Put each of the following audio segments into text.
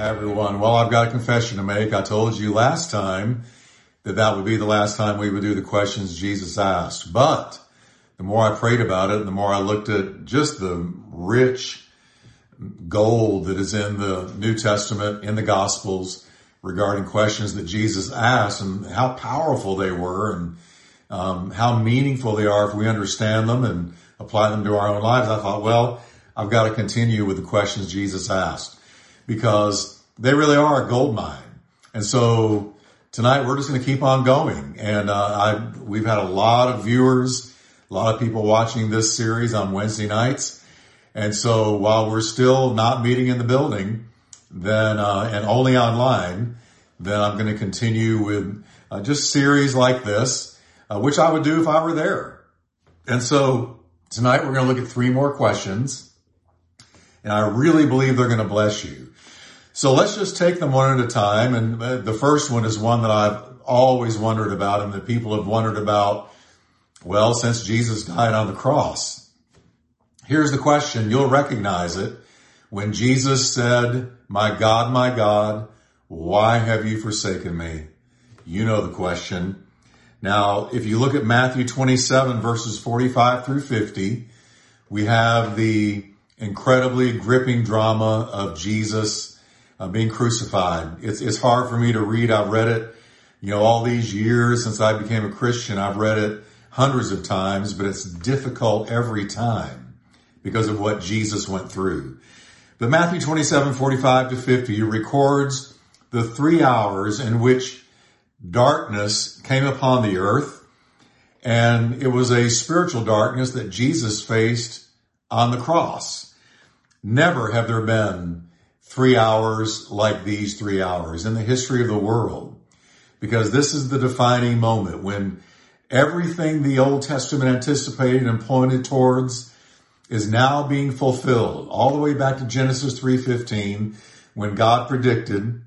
Everyone. Well, I've got a confession to make. I told you last time that that would be the last time we would do the questions Jesus asked. But the more I prayed about it, the more I looked at just the rich gold that is in the New Testament, in the Gospels, regarding questions that Jesus asked and how powerful they were and um, how meaningful they are if we understand them and apply them to our own lives. I thought, well, I've got to continue with the questions Jesus asked because they really are a gold mine. And so tonight we're just going to keep on going. And uh, I, we've had a lot of viewers, a lot of people watching this series on Wednesday nights. And so while we're still not meeting in the building, then uh, and only online, then I'm going to continue with uh, just series like this, uh, which I would do if I were there. And so tonight we're going to look at three more questions, and I really believe they're going to bless you. So let's just take them one at a time. And uh, the first one is one that I've always wondered about, and that people have wondered about. Well, since Jesus died on the cross, here's the question. You'll recognize it when Jesus said, my God, my God, why have you forsaken me? You know the question. Now, if you look at Matthew 27 verses 45 through 50, we have the incredibly gripping drama of Jesus uh, being crucified. It's, it's hard for me to read. I've read it, you know, all these years since I became a Christian. I've read it hundreds of times, but it's difficult every time because of what Jesus went through. But Matthew 27, 45 to 50 records the three hours in which darkness came upon the earth. And it was a spiritual darkness that Jesus faced on the cross. Never have there been three hours like these three hours in the history of the world. Because this is the defining moment when everything the Old Testament anticipated and pointed towards is now being fulfilled all the way back to Genesis 3:15 when God predicted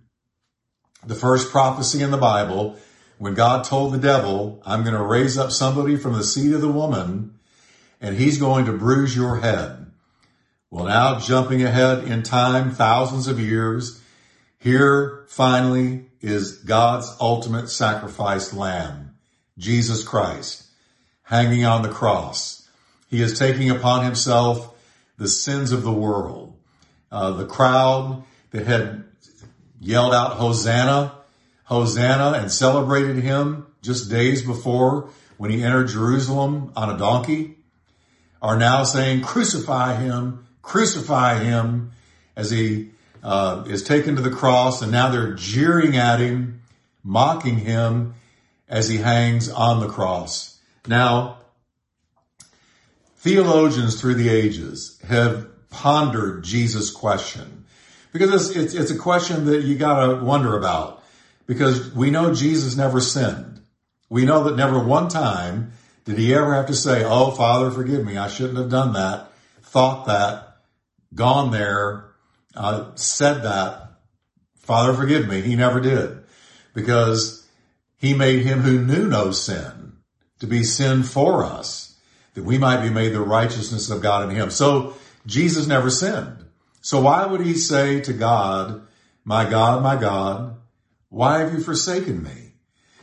the first prophecy in the Bible when God told the devil, I'm going to raise up somebody from the seed of the woman and he's going to bruise your head. Well, now jumping ahead in time, thousands of years, here finally is God's ultimate sacrificed lamb, Jesus Christ, hanging on the cross. He is taking upon himself the sins of the world. Uh, the crowd that had yelled out Hosanna, Hosanna and celebrated him just days before when he entered Jerusalem on a donkey are now saying, crucify him, crucify him as he uh, is taken to the cross. And now they're jeering at him, mocking him as he hangs on the cross. Now, Theologians through the ages have pondered Jesus' question because it's, it's, it's a question that you gotta wonder about because we know Jesus never sinned. We know that never one time did he ever have to say, Oh, Father, forgive me. I shouldn't have done that, thought that, gone there, uh, said that. Father, forgive me. He never did because he made him who knew no sin to be sin for us that we might be made the righteousness of God in him. So Jesus never sinned. So why would he say to God, my God, my God, why have you forsaken me?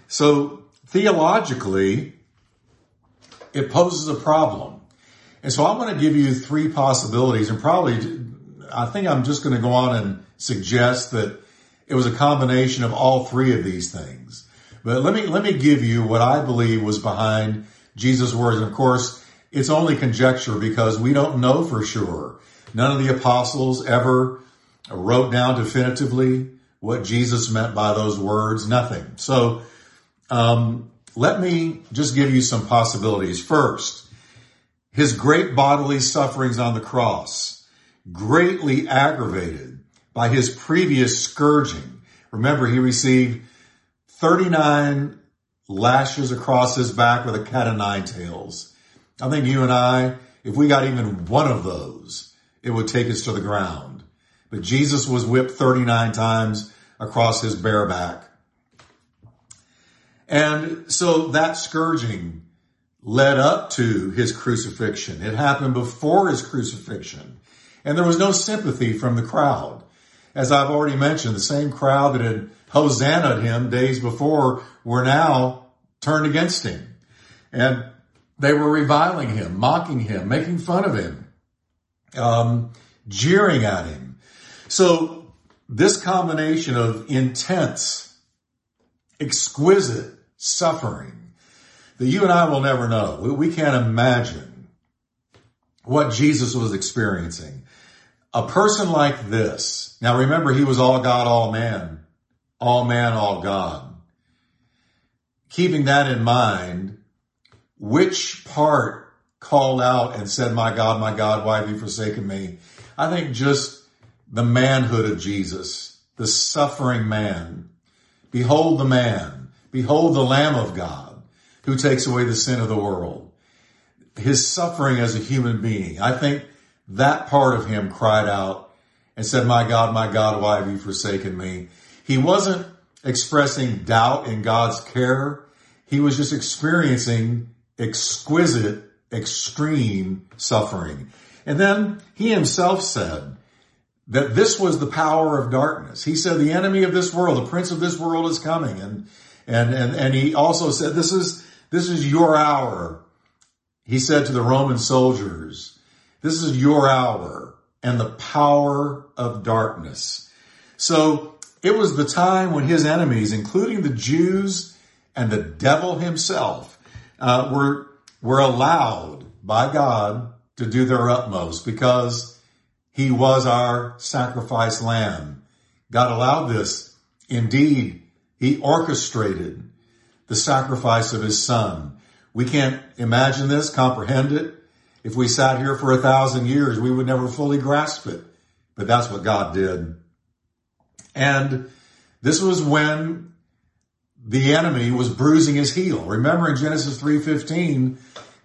So theologically, it poses a problem. And so I'm going to give you three possibilities and probably, I think I'm just going to go on and suggest that it was a combination of all three of these things. But let me, let me give you what I believe was behind Jesus' words. And of course, it's only conjecture because we don't know for sure. None of the apostles ever wrote down definitively what Jesus meant by those words. Nothing. So, um, let me just give you some possibilities. First, his great bodily sufferings on the cross, greatly aggravated by his previous scourging. Remember, he received 39 lashes across his back with a cat of nine tails. I think you and I, if we got even one of those, it would take us to the ground. But Jesus was whipped 39 times across his bare back. And so that scourging led up to his crucifixion. It happened before his crucifixion. And there was no sympathy from the crowd. as I've already mentioned, the same crowd that had hosannaed him days before were now turned against him. And they were reviling him, mocking him, making fun of him, um, jeering at him. So this combination of intense, exquisite suffering that you and I will never know. We, we can't imagine what Jesus was experiencing. A person like this, now remember he was all God, all man, all man, all God. Keeping that in mind, which part called out and said, my God, my God, why have you forsaken me? I think just the manhood of Jesus, the suffering man. Behold the man. Behold the Lamb of God who takes away the sin of the world. His suffering as a human being. I think that part of him cried out and said, my God, my God, why have you forsaken me? He wasn't expressing doubt in God's care. He was just experiencing exquisite, extreme suffering. And then he himself said that this was the power of darkness. He said the enemy of this world, the prince of this world is coming. And, and, and, and he also said, this is, this is your hour. He said to the Roman soldiers, this is your hour and the power of darkness. So it was the time when his enemies, including the Jews and the devil himself, uh, were were allowed by God to do their utmost because he was our sacrifice lamb. God allowed this. Indeed, he orchestrated the sacrifice of his son. We can't imagine this, comprehend it. If we sat here for a thousand years, we would never fully grasp it. But that's what God did. And this was when the enemy was bruising his heel. Remember in Genesis 3.15,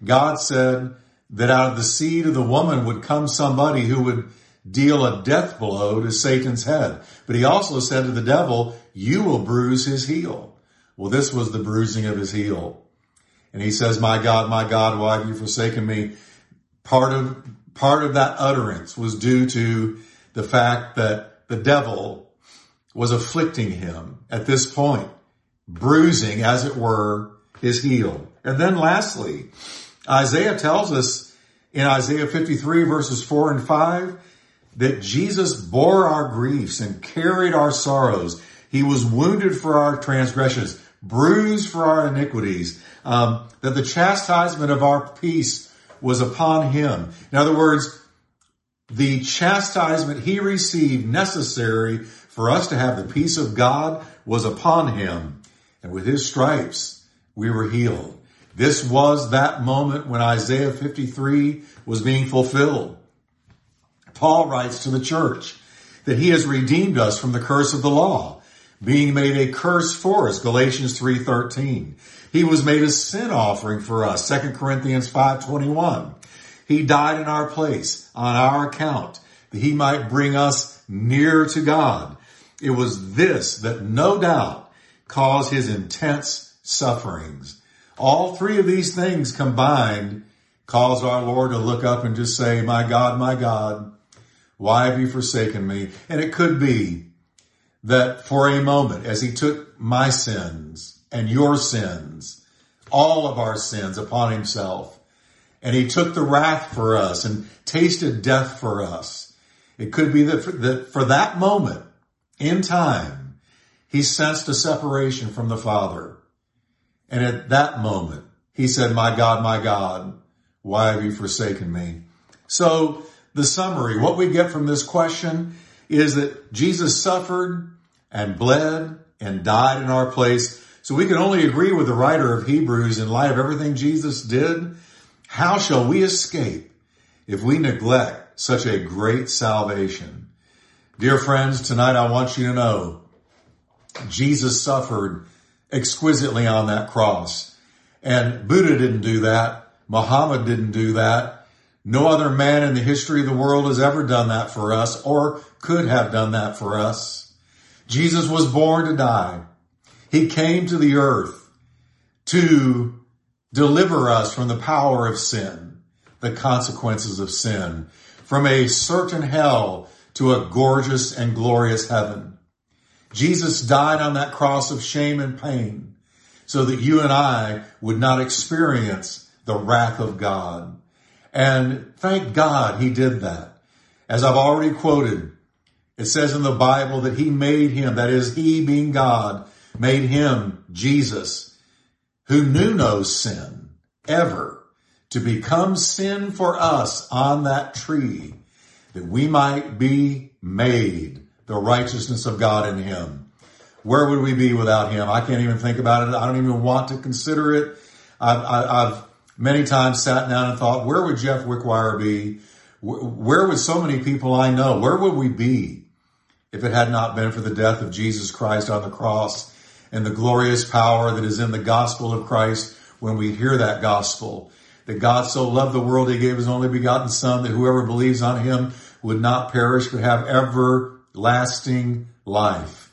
God said that out of the seed of the woman would come somebody who would deal a death blow to Satan's head. But he also said to the devil, you will bruise his heel. Well, this was the bruising of his heel. And he says, my God, my God, why have you forsaken me? Part of, part of that utterance was due to the fact that the devil was afflicting him at this point bruising, as it were, his heel. And then lastly, Isaiah tells us in Isaiah 53 verses 4 and 5 that Jesus bore our griefs and carried our sorrows. He was wounded for our transgressions, bruised for our iniquities, um, that the chastisement of our peace was upon him. In other words, the chastisement he received necessary for us to have the peace of God was upon him. And with his stripes, we were healed. This was that moment when Isaiah 53 was being fulfilled. Paul writes to the church that he has redeemed us from the curse of the law, being made a curse for us, Galatians 3.13. He was made a sin offering for us, 2 Corinthians 5.21. He died in our place on our account that he might bring us near to God. It was this that no doubt caused his intense sufferings. All three of these things combined caused our Lord to look up and just say, my God, my God, why have you forsaken me? And it could be that for a moment, as he took my sins and your sins, all of our sins upon himself, and he took the wrath for us and tasted death for us. It could be that for, that for that moment in time, he sensed a separation from the Father. And at that moment, he said, my God, my God, why have you forsaken me? So the summary, what we get from this question is that Jesus suffered and bled and died in our place. So we can only agree with the writer of Hebrews in light of everything Jesus did. How shall we escape if we neglect such a great salvation? Dear friends, tonight I want you to know Jesus suffered exquisitely on that cross. And Buddha didn't do that. Muhammad didn't do that. No other man in the history of the world has ever done that for us or could have done that for us. Jesus was born to die. He came to the earth to deliver us from the power of sin, the consequences of sin, from a certain hell to a gorgeous and glorious heaven. Jesus died on that cross of shame and pain so that you and I would not experience the wrath of God. And thank God he did that. As I've already quoted, it says in the Bible that he made him, that is, he being God, made him, Jesus, who knew no sin ever, to become sin for us on that tree, that we might be made the righteousness of God in him. Where would we be without him? I can't even think about it. I don't even want to consider it. I've, I've many times sat down and thought, where would Jeff Wickwire be? Where would so many people I know, where would we be if it had not been for the death of Jesus Christ on the cross and the glorious power that is in the gospel of Christ when we hear that gospel? That God so loved the world, he gave his only begotten son that whoever believes on him would not perish but have everlasting life.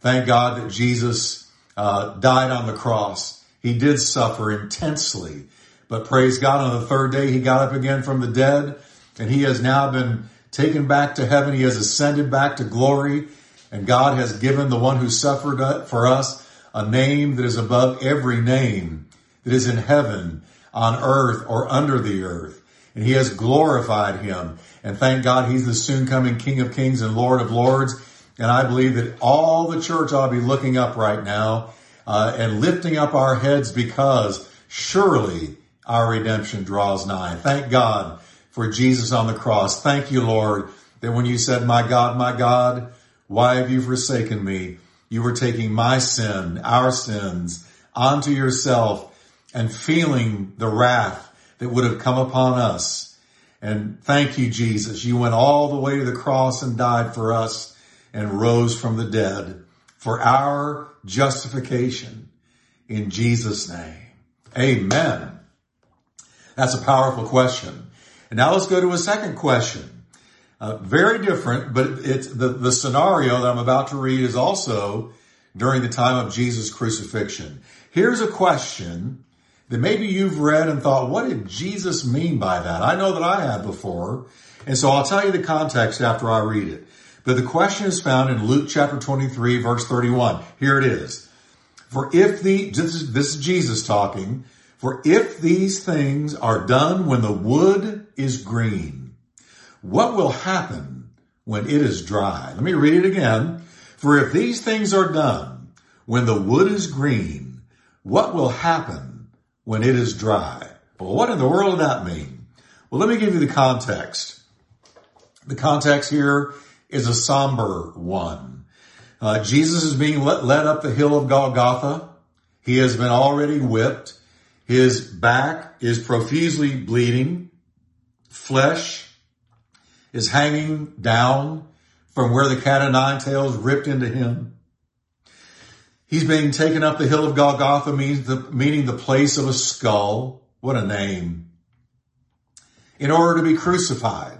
Thank God that Jesus uh, died on the cross. He did suffer intensely, but praise God on the third day he got up again from the dead and he has now been taken back to heaven. He has ascended back to glory and God has given the one who suffered for us a name that is above every name that is in heaven, on earth, or under the earth. And he has glorified him. And thank God he's the soon coming King of Kings and Lord of Lords. And I believe that all the church ought to be looking up right now uh, and lifting up our heads because surely our redemption draws nigh. Thank God for Jesus on the cross. Thank you, Lord, that when you said, my God, my God, why have you forsaken me? You were taking my sin, our sins, onto yourself and feeling the wrath that would have come upon us. And thank you, Jesus. You went all the way to the cross and died for us and rose from the dead for our justification in Jesus' name. Amen. That's a powerful question. And now let's go to a second question. Uh, very different, but it's the, the scenario that I'm about to read is also during the time of Jesus' crucifixion. Here's a question that maybe you've read and thought, what did Jesus mean by that? I know that I have before. And so I'll tell you the context after I read it. But the question is found in Luke chapter 23 verse 31. Here it is. For if the, this is, this is Jesus talking, for if these things are done when the wood is green, what will happen when it is dry? Let me read it again. For if these things are done when the wood is green, what will happen when it is dry? Well, what in the world does that mean? Well, let me give you the context. The context here is a somber one. Uh, Jesus is being led, led up the hill of Golgotha. He has been already whipped. His back is profusely bleeding. Flesh is hanging down from where the cat o' nine tails ripped into him. He's being taken up the hill of Golgotha, meaning the place of a skull. What a name. In order to be crucified.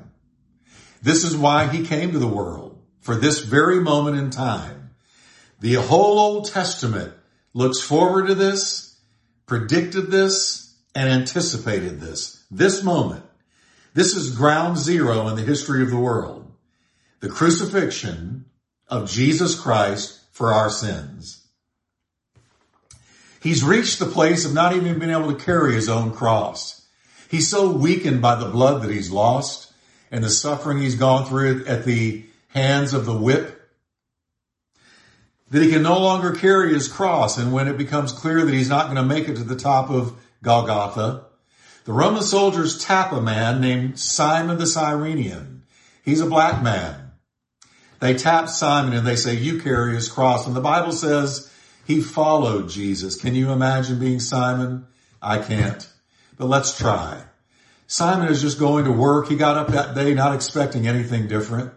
This is why he came to the world for this very moment in time. The whole Old Testament looks forward to this predicted this and anticipated this. This moment. This is ground zero in the history of the world. The crucifixion of Jesus Christ for our sins. He's reached the place of not even being able to carry his own cross. He's so weakened by the blood that he's lost and the suffering he's gone through at the hands of the whip that he can no longer carry his cross. And when it becomes clear that he's not going to make it to the top of Golgotha, the Roman soldiers tap a man named Simon the Cyrenian. He's a black man. They tap Simon and they say, you carry his cross. And the Bible says he followed Jesus. Can you imagine being Simon? I can't, but let's try. Simon is just going to work. He got up that day not expecting anything different.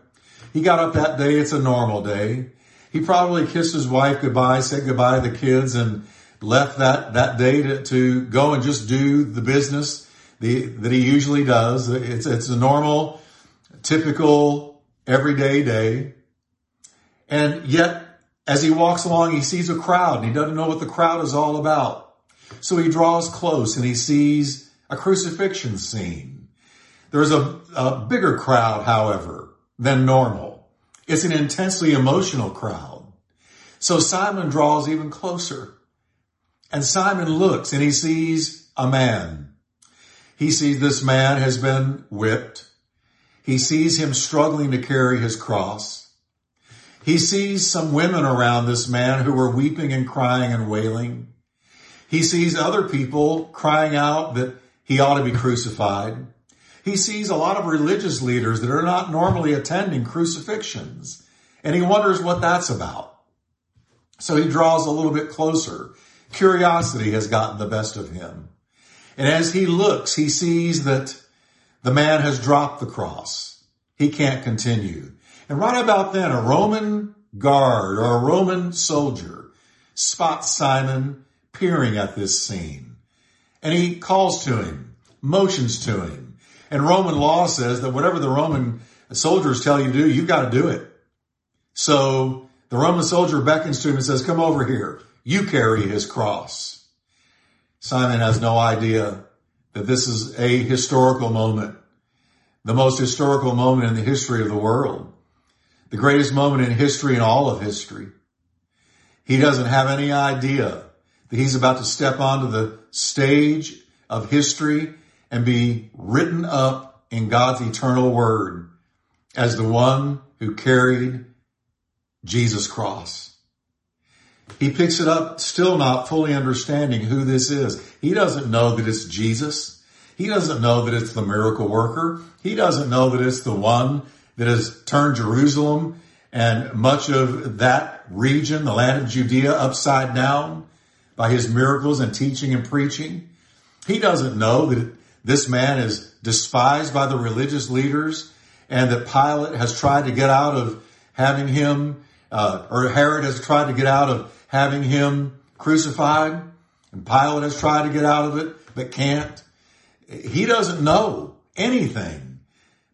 He got up that day. It's a normal day. He probably kissed his wife goodbye, said goodbye to the kids and left that, that day to, to go and just do the business the, that he usually does. It's, it's a normal, typical, everyday day. And yet, as he walks along, he sees a crowd and he doesn't know what the crowd is all about. So he draws close and he sees a crucifixion scene. There's a, a bigger crowd, however, than normal. It's an intensely emotional crowd. So Simon draws even closer. And Simon looks and he sees a man. He sees this man has been whipped. He sees him struggling to carry his cross. He sees some women around this man who are weeping and crying and wailing. He sees other people crying out that he ought to be crucified. He sees a lot of religious leaders that are not normally attending crucifixions. And he wonders what that's about. So he draws a little bit closer. Curiosity has gotten the best of him. And as he looks, he sees that the man has dropped the cross. He can't continue. And right about then, a Roman guard or a Roman soldier spots Simon peering at this scene. And he calls to him, motions to him. And Roman law says that whatever the Roman soldiers tell you to do, you've got to do it. So the Roman soldier beckons to him and says, come over here. You carry his cross. Simon has no idea that this is a historical moment, the most historical moment in the history of the world, the greatest moment in history in all of history. He doesn't have any idea that he's about to step onto the stage of history and be written up in God's eternal word as the one who carried Jesus' cross. He picks it up, still not fully understanding who this is. He doesn't know that it's Jesus. He doesn't know that it's the miracle worker. He doesn't know that it's the one that has turned Jerusalem and much of that region, the land of Judea, upside down by his miracles and teaching and preaching. He doesn't know that this man is despised by the religious leaders and that Pilate has tried to get out of having him, uh, or Herod has tried to get out of having him crucified, and Pilate has tried to get out of it, but can't. He doesn't know anything.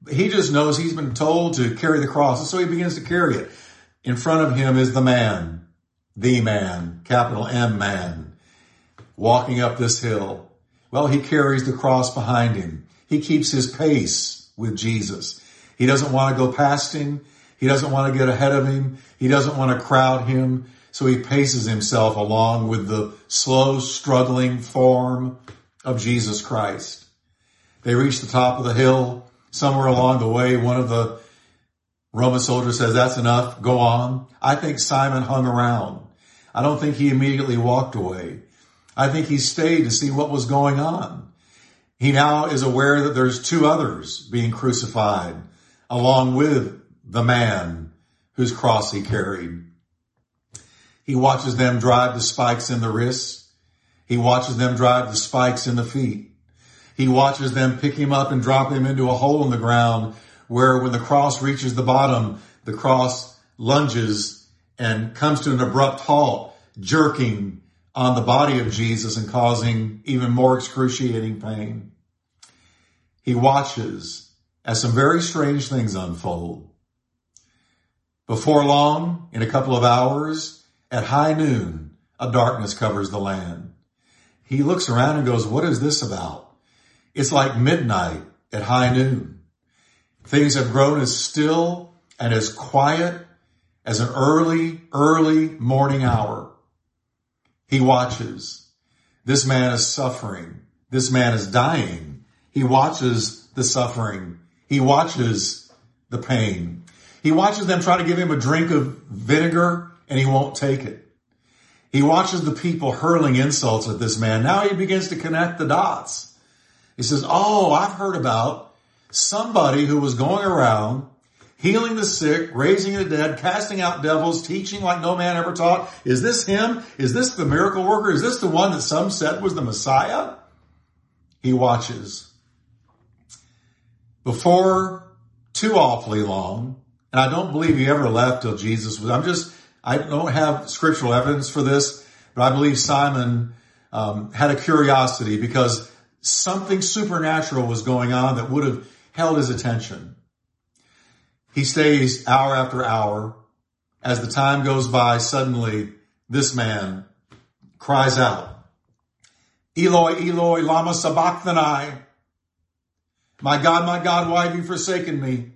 He just knows he's been told to carry the cross, and so he begins to carry it. In front of him is the man, the man, capital M man, walking up this hill. Well, he carries the cross behind him. He keeps his pace with Jesus. He doesn't want to go past him. He doesn't want to get ahead of him. He doesn't want to crowd him. So he paces himself along with the slow, struggling form of Jesus Christ. They reach the top of the hill. Somewhere along the way, one of the Roman soldiers says, that's enough. Go on. I think Simon hung around. I don't think he immediately walked away. I think he stayed to see what was going on. He now is aware that there's two others being crucified along with the man whose cross he carried. He watches them drive the spikes in the wrists. He watches them drive the spikes in the feet. He watches them pick him up and drop him into a hole in the ground where when the cross reaches the bottom, the cross lunges and comes to an abrupt halt, jerking on the body of Jesus and causing even more excruciating pain. He watches as some very strange things unfold. Before long, in a couple of hours, at high noon, a darkness covers the land. He looks around and goes, what is this about? It's like midnight at high noon. Things have grown as still and as quiet as an early, early morning hour. He watches. This man is suffering. This man is dying. He watches the suffering. He watches the pain. He watches them try to give him a drink of vinegar and he won't take it. He watches the people hurling insults at this man. Now he begins to connect the dots. He says, Oh, I've heard about somebody who was going around healing the sick, raising the dead, casting out devils, teaching like no man ever taught. Is this him? Is this the miracle worker? Is this the one that some said was the Messiah? He watches. Before too awfully long, and I don't believe he ever left till Jesus was, I'm just I don't have scriptural evidence for this, but I believe Simon um, had a curiosity because something supernatural was going on that would have held his attention. He stays hour after hour. As the time goes by, suddenly this man cries out, Eloi, Eloi, lama sabachthani. My God, my God, why have you forsaken me?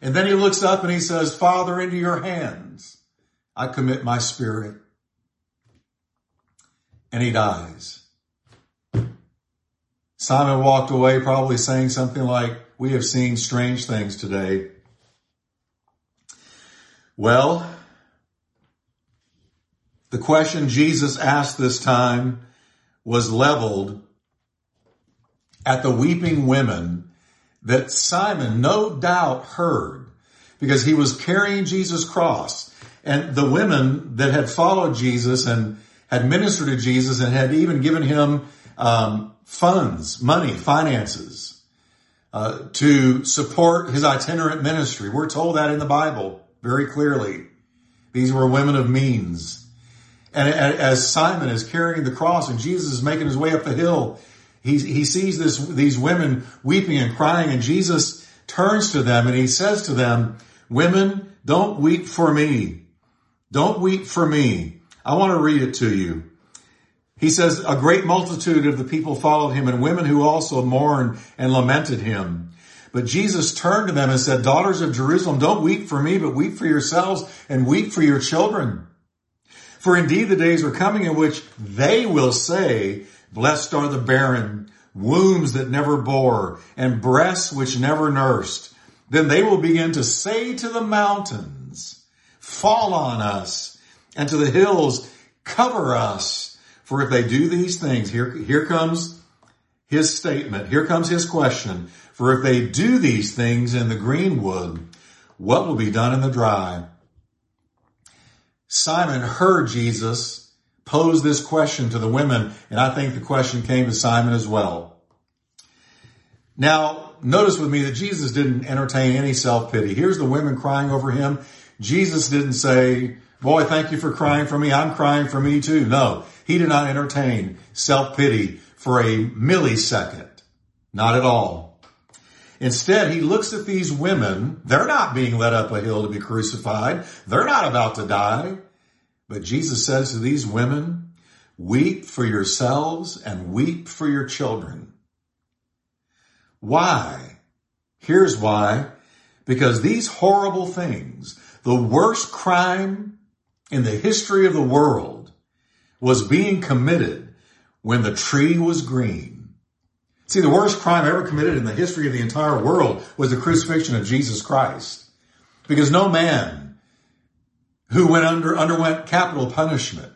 And then he looks up and he says, Father, into your hands I commit my spirit. And he dies. Simon walked away probably saying something like, we have seen strange things today. Well, the question Jesus asked this time was leveled at the weeping women that Simon no doubt heard because he was carrying Jesus' cross. And the women that had followed Jesus and had ministered to Jesus and had even given him um, funds, money, finances uh, to support his itinerant ministry. We're told that in the Bible very clearly. These were women of means. And as Simon is carrying the cross and Jesus is making his way up the hill, he, sees this, these women weeping and crying and Jesus turns to them and he says to them, women, don't weep for me. Don't weep for me. I want to read it to you. He says, a great multitude of the people followed him and women who also mourned and lamented him. But Jesus turned to them and said, daughters of Jerusalem, don't weep for me, but weep for yourselves and weep for your children. For indeed the days are coming in which they will say, Blessed are the barren, wombs that never bore, and breasts which never nursed. Then they will begin to say to the mountains, fall on us, and to the hills, cover us. For if they do these things, here, here comes his statement. Here comes his question. For if they do these things in the greenwood, what will be done in the dry? Simon heard Jesus posed this question to the women, and I think the question came to Simon as well. Now, notice with me that Jesus didn't entertain any self-pity. Here's the women crying over him. Jesus didn't say, boy, thank you for crying for me. I'm crying for me too. No, he did not entertain self-pity for a millisecond. Not at all. Instead, he looks at these women. They're not being led up a hill to be crucified. They're not about to die. But Jesus says to these women, weep for yourselves and weep for your children. Why? Here's why. Because these horrible things, the worst crime in the history of the world was being committed when the tree was green. See, the worst crime ever committed in the history of the entire world was the crucifixion of Jesus Christ. Because no man who went under, underwent capital punishment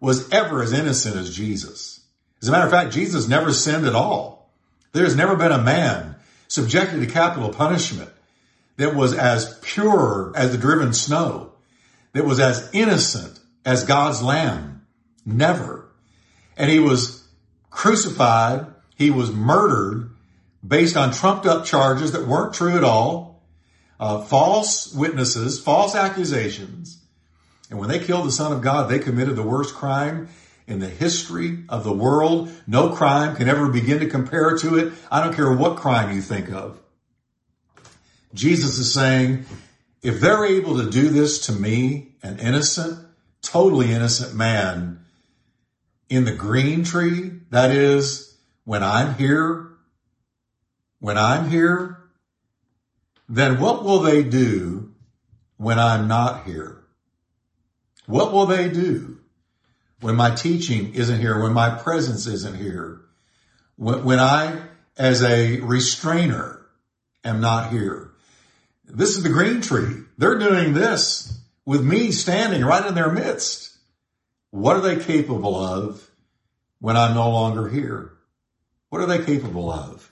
was ever as innocent as Jesus. As a matter of fact, Jesus never sinned at all. There's never been a man subjected to capital punishment that was as pure as the driven snow, that was as innocent as God's lamb. Never. And he was crucified. He was murdered based on trumped up charges that weren't true at all uh, false witnesses, false accusations. And when they killed the Son of God, they committed the worst crime in the history of the world. No crime can ever begin to compare to it. I don't care what crime you think of. Jesus is saying, if they're able to do this to me, an innocent, totally innocent man in the green tree, that is, when I'm here, when I'm here, then what will they do when I'm not here? What will they do when my teaching isn't here, when my presence isn't here, when, when I, as a restrainer, am not here? This is the green tree. They're doing this with me standing right in their midst. What are they capable of when I'm no longer here? What are they capable of?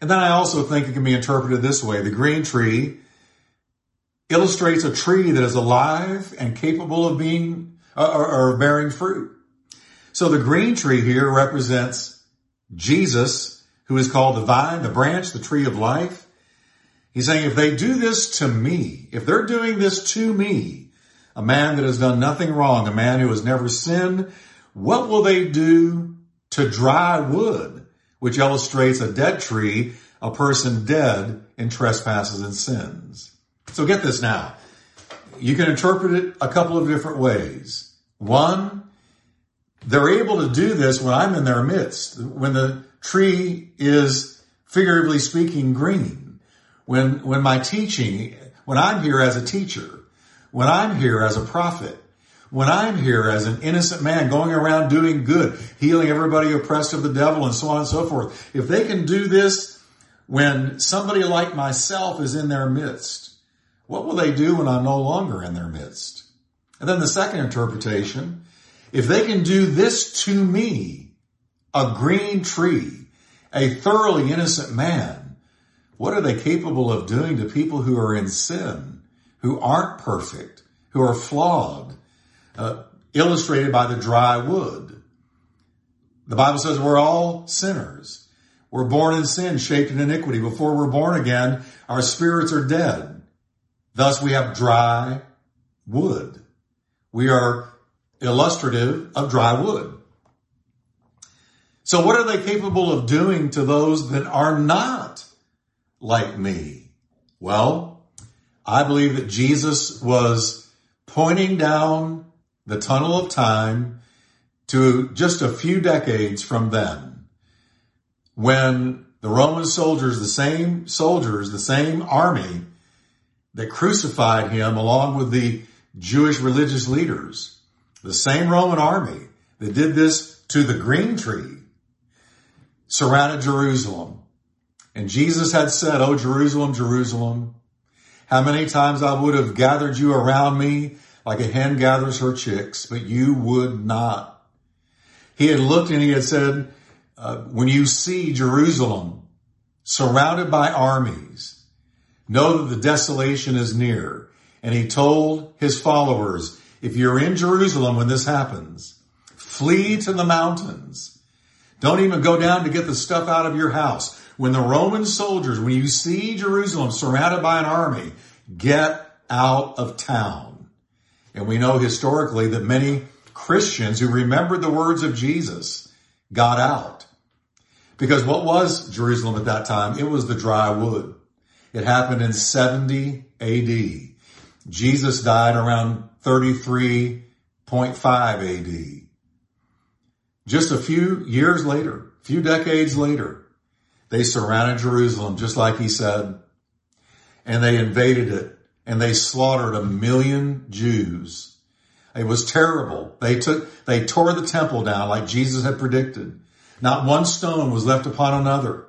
And then I also think it can be interpreted this way. The green tree illustrates a tree that is alive and capable of being uh, or, or bearing fruit. So the green tree here represents Jesus, who is called the vine, the branch, the tree of life. He's saying, if they do this to me, if they're doing this to me, a man that has done nothing wrong, a man who has never sinned, what will they do to dry wood? Which illustrates a dead tree, a person dead in trespasses and sins. So get this now. You can interpret it a couple of different ways. One, they're able to do this when I'm in their midst, when the tree is figuratively speaking green, when, when my teaching, when I'm here as a teacher, when I'm here as a prophet, when I'm here as an innocent man going around doing good, healing everybody oppressed of the devil and so on and so forth, if they can do this when somebody like myself is in their midst, what will they do when I'm no longer in their midst? And then the second interpretation, if they can do this to me, a green tree, a thoroughly innocent man, what are they capable of doing to people who are in sin, who aren't perfect, who are flawed, uh, illustrated by the dry wood? The Bible says we're all sinners. We're born in sin, shaped in iniquity. Before we're born again, our spirits are dead. Thus we have dry wood. We are illustrative of dry wood. So what are they capable of doing to those that are not like me? Well, I believe that Jesus was pointing down the tunnel of time to just a few decades from then when the Roman soldiers, the same soldiers, the same army that crucified him along with the Jewish religious leaders, the same Roman army that did this to the green tree, surrounded Jerusalem. And Jesus had said, Oh, Jerusalem, Jerusalem, how many times I would have gathered you around me like a hen gathers her chicks, but you would not. He had looked and he had said, uh, when you see Jerusalem surrounded by armies, know that the desolation is near. And he told his followers, if you're in Jerusalem when this happens, flee to the mountains. Don't even go down to get the stuff out of your house. When the Roman soldiers, when you see Jerusalem surrounded by an army, get out of town. And we know historically that many Christians who remembered the words of Jesus got out. Because what was Jerusalem at that time? It was the dry wood. It happened in 70 AD. Jesus died around 33.5 AD. Just a few years later, a few decades later, they surrounded Jerusalem just like he said, and they invaded it and they slaughtered a million Jews. It was terrible. They took, they tore the temple down like Jesus had predicted. Not one stone was left upon another.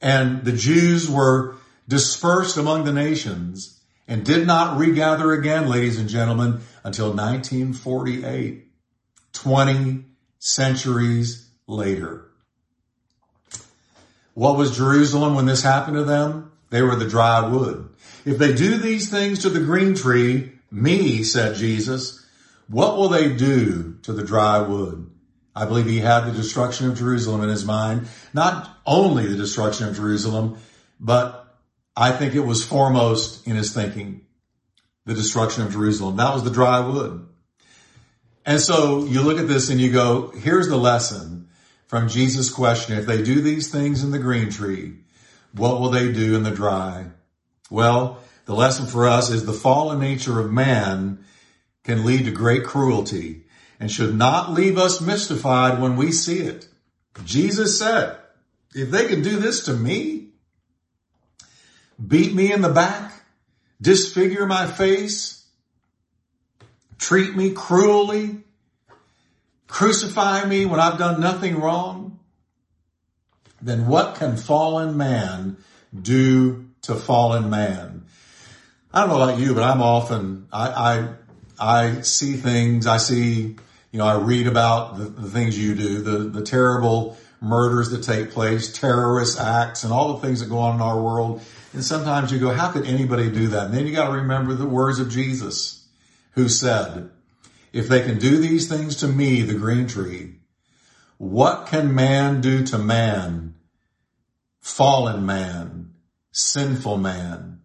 And the Jews were dispersed among the nations and did not regather again, ladies and gentlemen, until 1948, 20 centuries later. What was Jerusalem when this happened to them? They were the dry wood. If they do these things to the green tree, me, said Jesus, what will they do to the dry wood? I believe he had the destruction of Jerusalem in his mind. Not only the destruction of Jerusalem, but I think it was foremost in his thinking, the destruction of Jerusalem. That was the dry wood. And so you look at this and you go, here's the lesson from Jesus' question. If they do these things in the green tree, what will they do in the dry? Well, the lesson for us is the fallen nature of man can lead to great cruelty and should not leave us mystified when we see it. Jesus said, if they can do this to me, beat me in the back, disfigure my face, treat me cruelly, crucify me when I've done nothing wrong, then what can fallen man do to fallen man? I don't know about you, but I'm often, I, I, I see things, I see, you know, I read about the, the things you do, the, the terrible murders that take place, terrorist acts, and all the things that go on in our world. And sometimes you go, how could anybody do that? And then you got to remember the words of Jesus who said, if they can do these things to me, the green tree, what can man do to man? Fallen man, sinful man.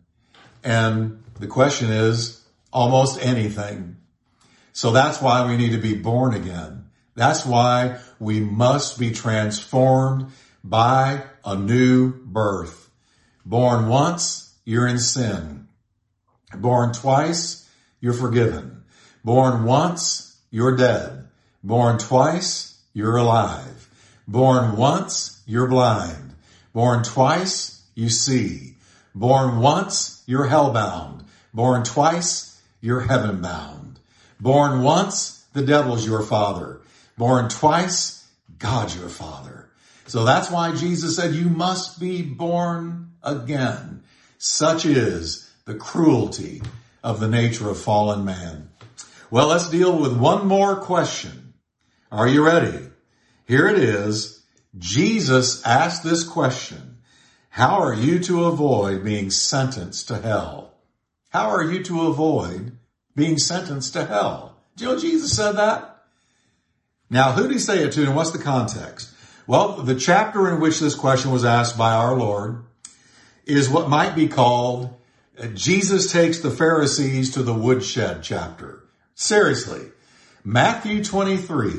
And the question is almost anything. So that's why we need to be born again. That's why we must be transformed by a new birth. Born once, you're in sin. Born twice, you're forgiven. Born once, you're dead. Born twice, you're alive. Born once, you're blind. Born twice, you see. Born once, you're hellbound. Born twice, you're heaven bound. Born once, the devil's your father. Born twice, God's your father. So that's why Jesus said you must be born again. Such is the cruelty of the nature of fallen man. Well, let's deal with one more question. Are you ready? Here it is. Jesus asked this question. How are you to avoid being sentenced to hell? How are you to avoid being sentenced to hell? Do you know Jesus said that? Now, who did he say it to and what's the context? Well, the chapter in which this question was asked by our Lord is what might be called uh, Jesus takes the Pharisees to the woodshed chapter. Seriously, Matthew 23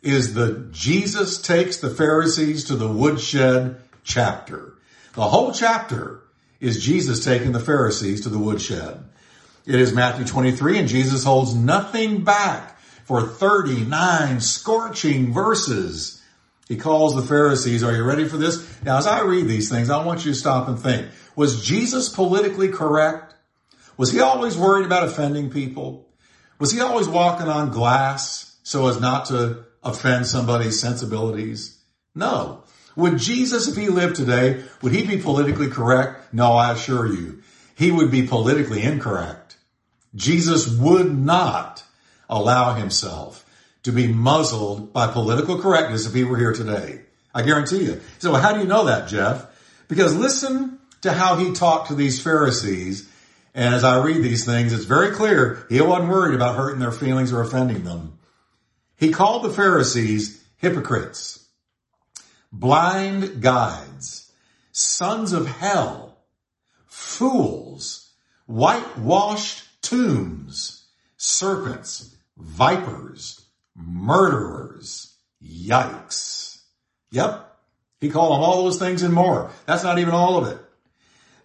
is the Jesus takes the Pharisees to the woodshed chapter. The whole chapter is Jesus taking the Pharisees to the woodshed. It is Matthew 23 and Jesus holds nothing back for 39 scorching verses. He calls the Pharisees, are you ready for this? Now, as I read these things, I want you to stop and think. Was Jesus politically correct? Was he always worried about offending people? Was he always walking on glass so as not to offend somebody's sensibilities? No. Would Jesus, if he lived today, would he be politically correct? No, I assure you, he would be politically incorrect. Jesus would not allow himself to be muzzled by political correctness if he were here today. I guarantee you. So how do you know that, Jeff? Because listen to how he talked to these Pharisees. And as I read these things, it's very clear he wasn't worried about hurting their feelings or offending them. He called the Pharisees hypocrites, blind guides, sons of hell, fools, whitewashed tombs, serpents, vipers, murderers. Yikes. Yep. He called them all those things and more. That's not even all of it.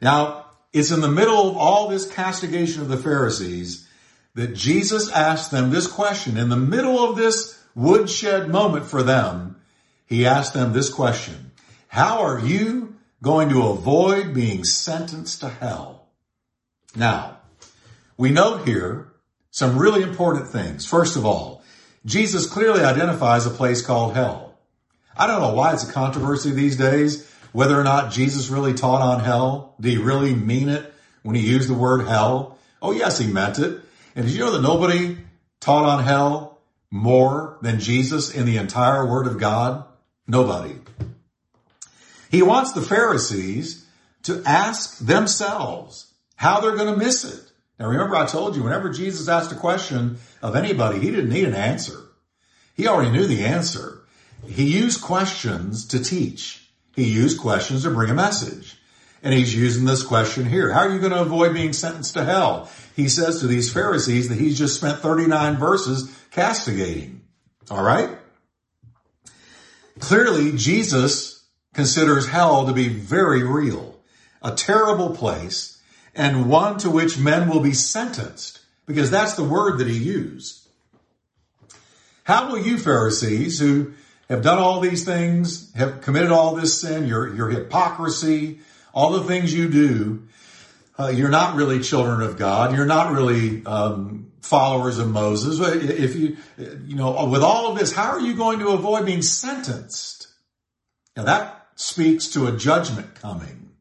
Now, it's in the middle of all this castigation of the Pharisees that Jesus asked them this question. In the middle of this woodshed moment for them, he asked them this question. How are you going to avoid being sentenced to hell? Now, we note here some really important things. First of all, Jesus clearly identifies a place called hell. I don't know why it's a controversy these days, whether or not Jesus really taught on hell. Did he really mean it when he used the word hell? Oh yes, he meant it. And did you know that nobody taught on hell more than Jesus in the entire word of God? Nobody. He wants the Pharisees to ask themselves how they're going to miss it. Now remember I told you whenever Jesus asked a question of anybody, he didn't need an answer. He already knew the answer. He used questions to teach. He used questions to bring a message. And he's using this question here. How are you going to avoid being sentenced to hell? He says to these Pharisees that he's just spent 39 verses castigating. All right? Clearly, Jesus considers hell to be very real, a terrible place and one to which men will be sentenced, because that's the word that he used. How will you Pharisees who have done all these things, have committed all this sin, your, your hypocrisy, all the things you do, uh, you're not really children of God. You're not really um, followers of Moses. If you, you know, with all of this, how are you going to avoid being sentenced? Now that speaks to a judgment coming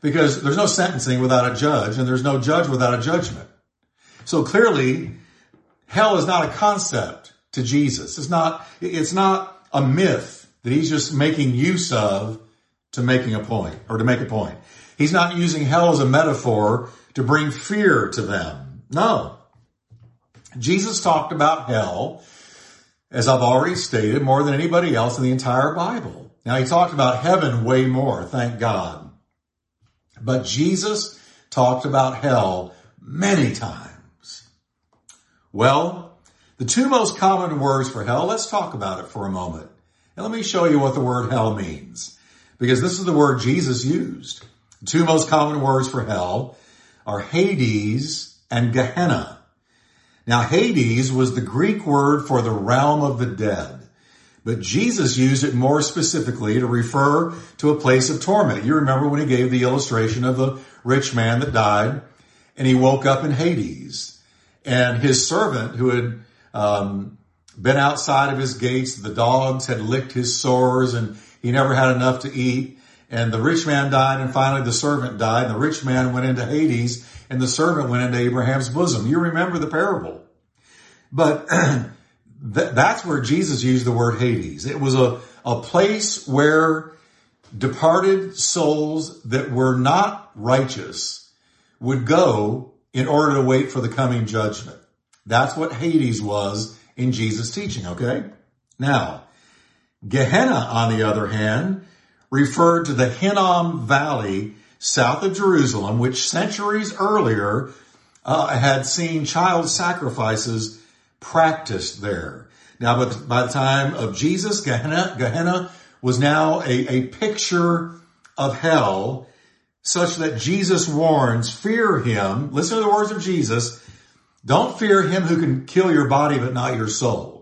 because there's no sentencing without a judge and there's no judge without a judgment. So clearly, hell is not a concept to Jesus. It's not, it's not a myth that he's just making use of to making a point or to make a point. He's not using hell as a metaphor to bring fear to them. No. Jesus talked about hell, as I've already stated, more than anybody else in the entire Bible. Now he talked about heaven way more, thank God. But Jesus talked about hell many times. Well, the two most common words for hell, let's talk about it for a moment. And let me show you what the word hell means. Because this is the word Jesus used. The two most common words for hell are Hades and Gehenna. Now Hades was the Greek word for the realm of the dead. But Jesus used it more specifically to refer to a place of torment. You remember when he gave the illustration of the rich man that died and he woke up in Hades and his servant who had um, been outside of his gates, the dogs had licked his sores and he never had enough to eat. And the rich man died and finally the servant died and the rich man went into Hades and the servant went into Abraham's bosom. You remember the parable. But that's where Jesus used the word Hades. It was a, a place where departed souls that were not righteous would go in order to wait for the coming judgment. That's what Hades was in Jesus' teaching, okay? Now, Gehenna, on the other hand, referred to the Hinnom Valley south of Jerusalem, which centuries earlier uh, had seen child sacrifices practiced there. Now, but by the time of Jesus, Gehenna, Gehenna was now a, a picture of hell such that Jesus warns, fear him. Listen to the words of Jesus. Don't fear him who can kill your body, but not your soul.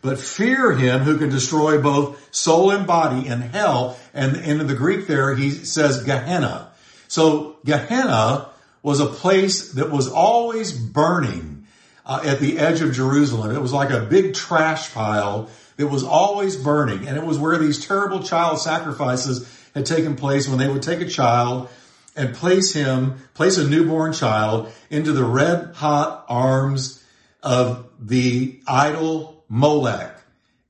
But fear him who can destroy both soul and body in hell. And in the Greek there, he says Gehenna. So Gehenna was a place that was always burning uh, at the edge of Jerusalem. It was like a big trash pile that was always burning. And it was where these terrible child sacrifices had taken place when they would take a child and place him, place a newborn child into the red hot arms of the idol Molech.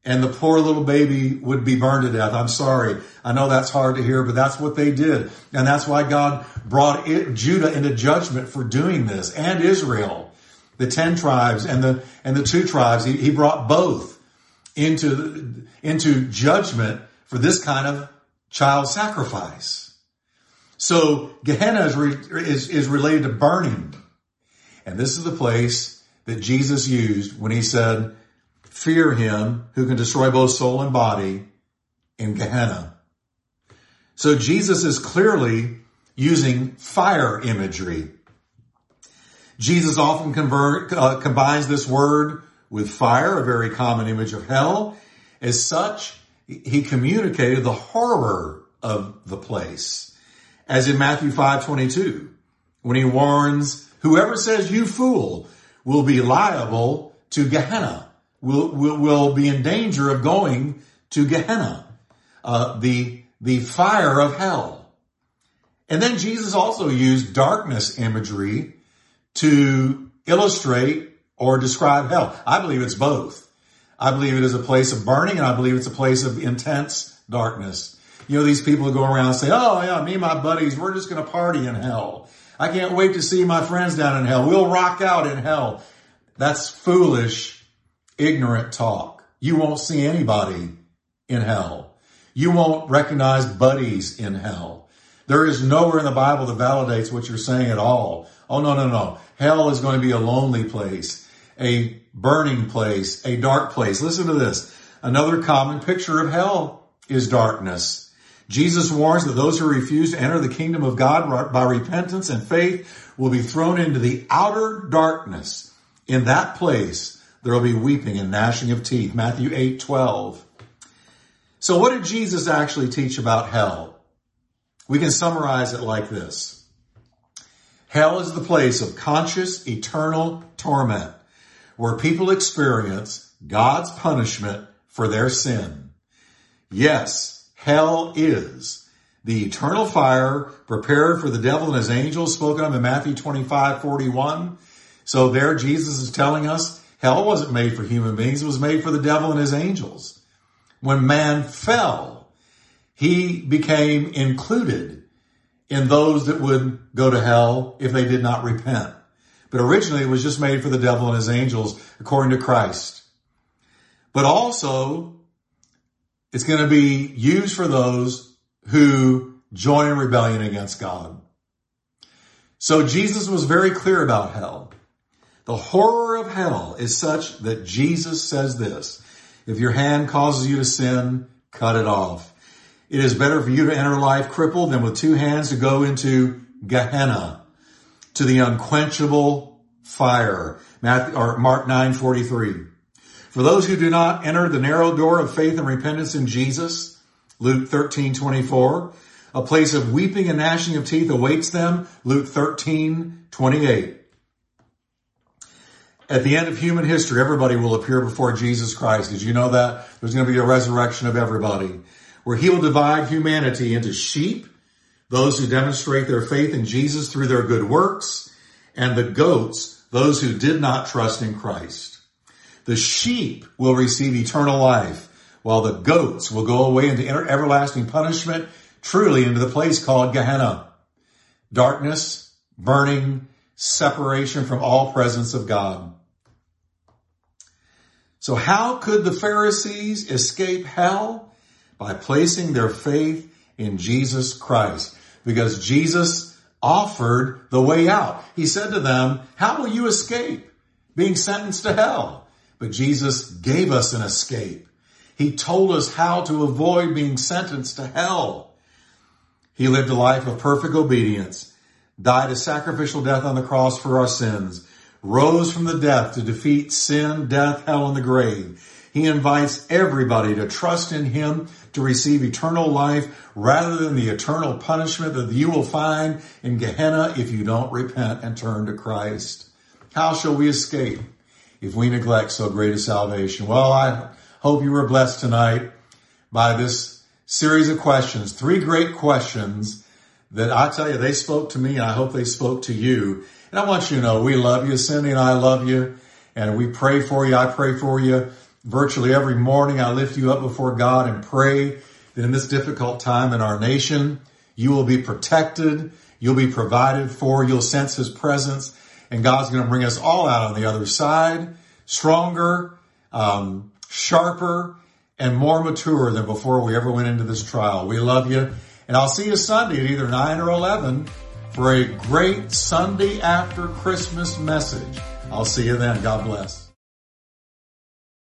And the poor little baby would be burned to death. I'm sorry. I know that's hard to hear, but that's what they did. And that's why God brought it, Judah into judgment for doing this and Israel, the 10 tribes and the, and the two tribes. He, he brought both into, into judgment for this kind of child sacrifice. So Gehenna is, re, is, is related to burning. And this is the place that Jesus used when he said, fear him who can destroy both soul and body in Gehenna. So Jesus is clearly using fire imagery. Jesus often convert, uh, combines this word with fire, a very common image of hell. As such, he communicated the horror of the place. As in Matthew 5:22, when he warns, whoever says you fool will be liable to Gehenna, will, will, will be in danger of going to Gehenna, uh, the, the fire of hell. And then Jesus also used darkness imagery to illustrate or describe hell. I believe it's both. I believe it is a place of burning and I believe it's a place of intense darkness. You know, these people who go around and say, oh yeah, me and my buddies, we're just going to party in hell. I can't wait to see my friends down in hell. We'll rock out in hell. That's foolish, ignorant talk. You won't see anybody in hell. You won't recognize buddies in hell. There is nowhere in the Bible that validates what you're saying at all. Oh, no, no, no. Hell is going to be a lonely place, a burning place, a dark place. Listen to this. Another common picture of hell is darkness. Jesus warns that those who refuse to enter the kingdom of God by repentance and faith will be thrown into the outer darkness. In that place, there will be weeping and gnashing of teeth. Matthew 8, 12. So what did Jesus actually teach about hell? We can summarize it like this. Hell is the place of conscious, eternal torment where people experience God's punishment for their sin. Yes, hell is the eternal fire prepared for the devil and his angels spoken of in Matthew 25, 41. So there Jesus is telling us hell wasn't made for human beings. It was made for the devil and his angels. When man fell, he became included in those that would go to hell if they did not repent. But originally it was just made for the devil and his angels according to Christ. But also it's going to be used for those who join in rebellion against God. So Jesus was very clear about hell. The horror of hell is such that Jesus says this, if your hand causes you to sin, cut it off. It is better for you to enter life crippled than with two hands to go into Gehenna to the unquenchable fire. Matthew, or Mark 9:43. For For those who do not enter the narrow door of faith and repentance in Jesus, Luke 13, 24, a place of weeping and gnashing of teeth awaits them, Luke 13, 28. At the end of human history, everybody will appear before Jesus Christ. Did you know that? There's going to be a resurrection of everybody where he will divide humanity into sheep, those who demonstrate their faith in Jesus through their good works, and the goats, those who did not trust in Christ. The sheep will receive eternal life, while the goats will go away into everlasting punishment, truly into the place called Gehenna. Darkness, burning, separation from all presence of God. So how could the Pharisees escape hell? By placing their faith in Jesus Christ. Because Jesus offered the way out. He said to them, how will you escape being sentenced to hell? But Jesus gave us an escape. He told us how to avoid being sentenced to hell. He lived a life of perfect obedience, died a sacrificial death on the cross for our sins, rose from the death to defeat sin, death, hell, and the grave. He invites everybody to trust in him to receive eternal life rather than the eternal punishment that you will find in Gehenna if you don't repent and turn to Christ. How shall we escape if we neglect so great a salvation? Well, I hope you were blessed tonight by this series of questions, three great questions that I tell you, they spoke to me and I hope they spoke to you. And I want you to know we love you. Cindy and I love you. And we pray for you. I pray for you virtually every morning. I lift you up before God and pray that in this difficult time in our nation, you will be protected. You'll be provided for. You'll sense his presence and God's going to bring us all out on the other side, stronger, um, sharper, and more mature than before we ever went into this trial. We love you. And I'll see you Sunday at either 9 or 11 for a great Sunday after Christmas message. I'll see you then. God bless.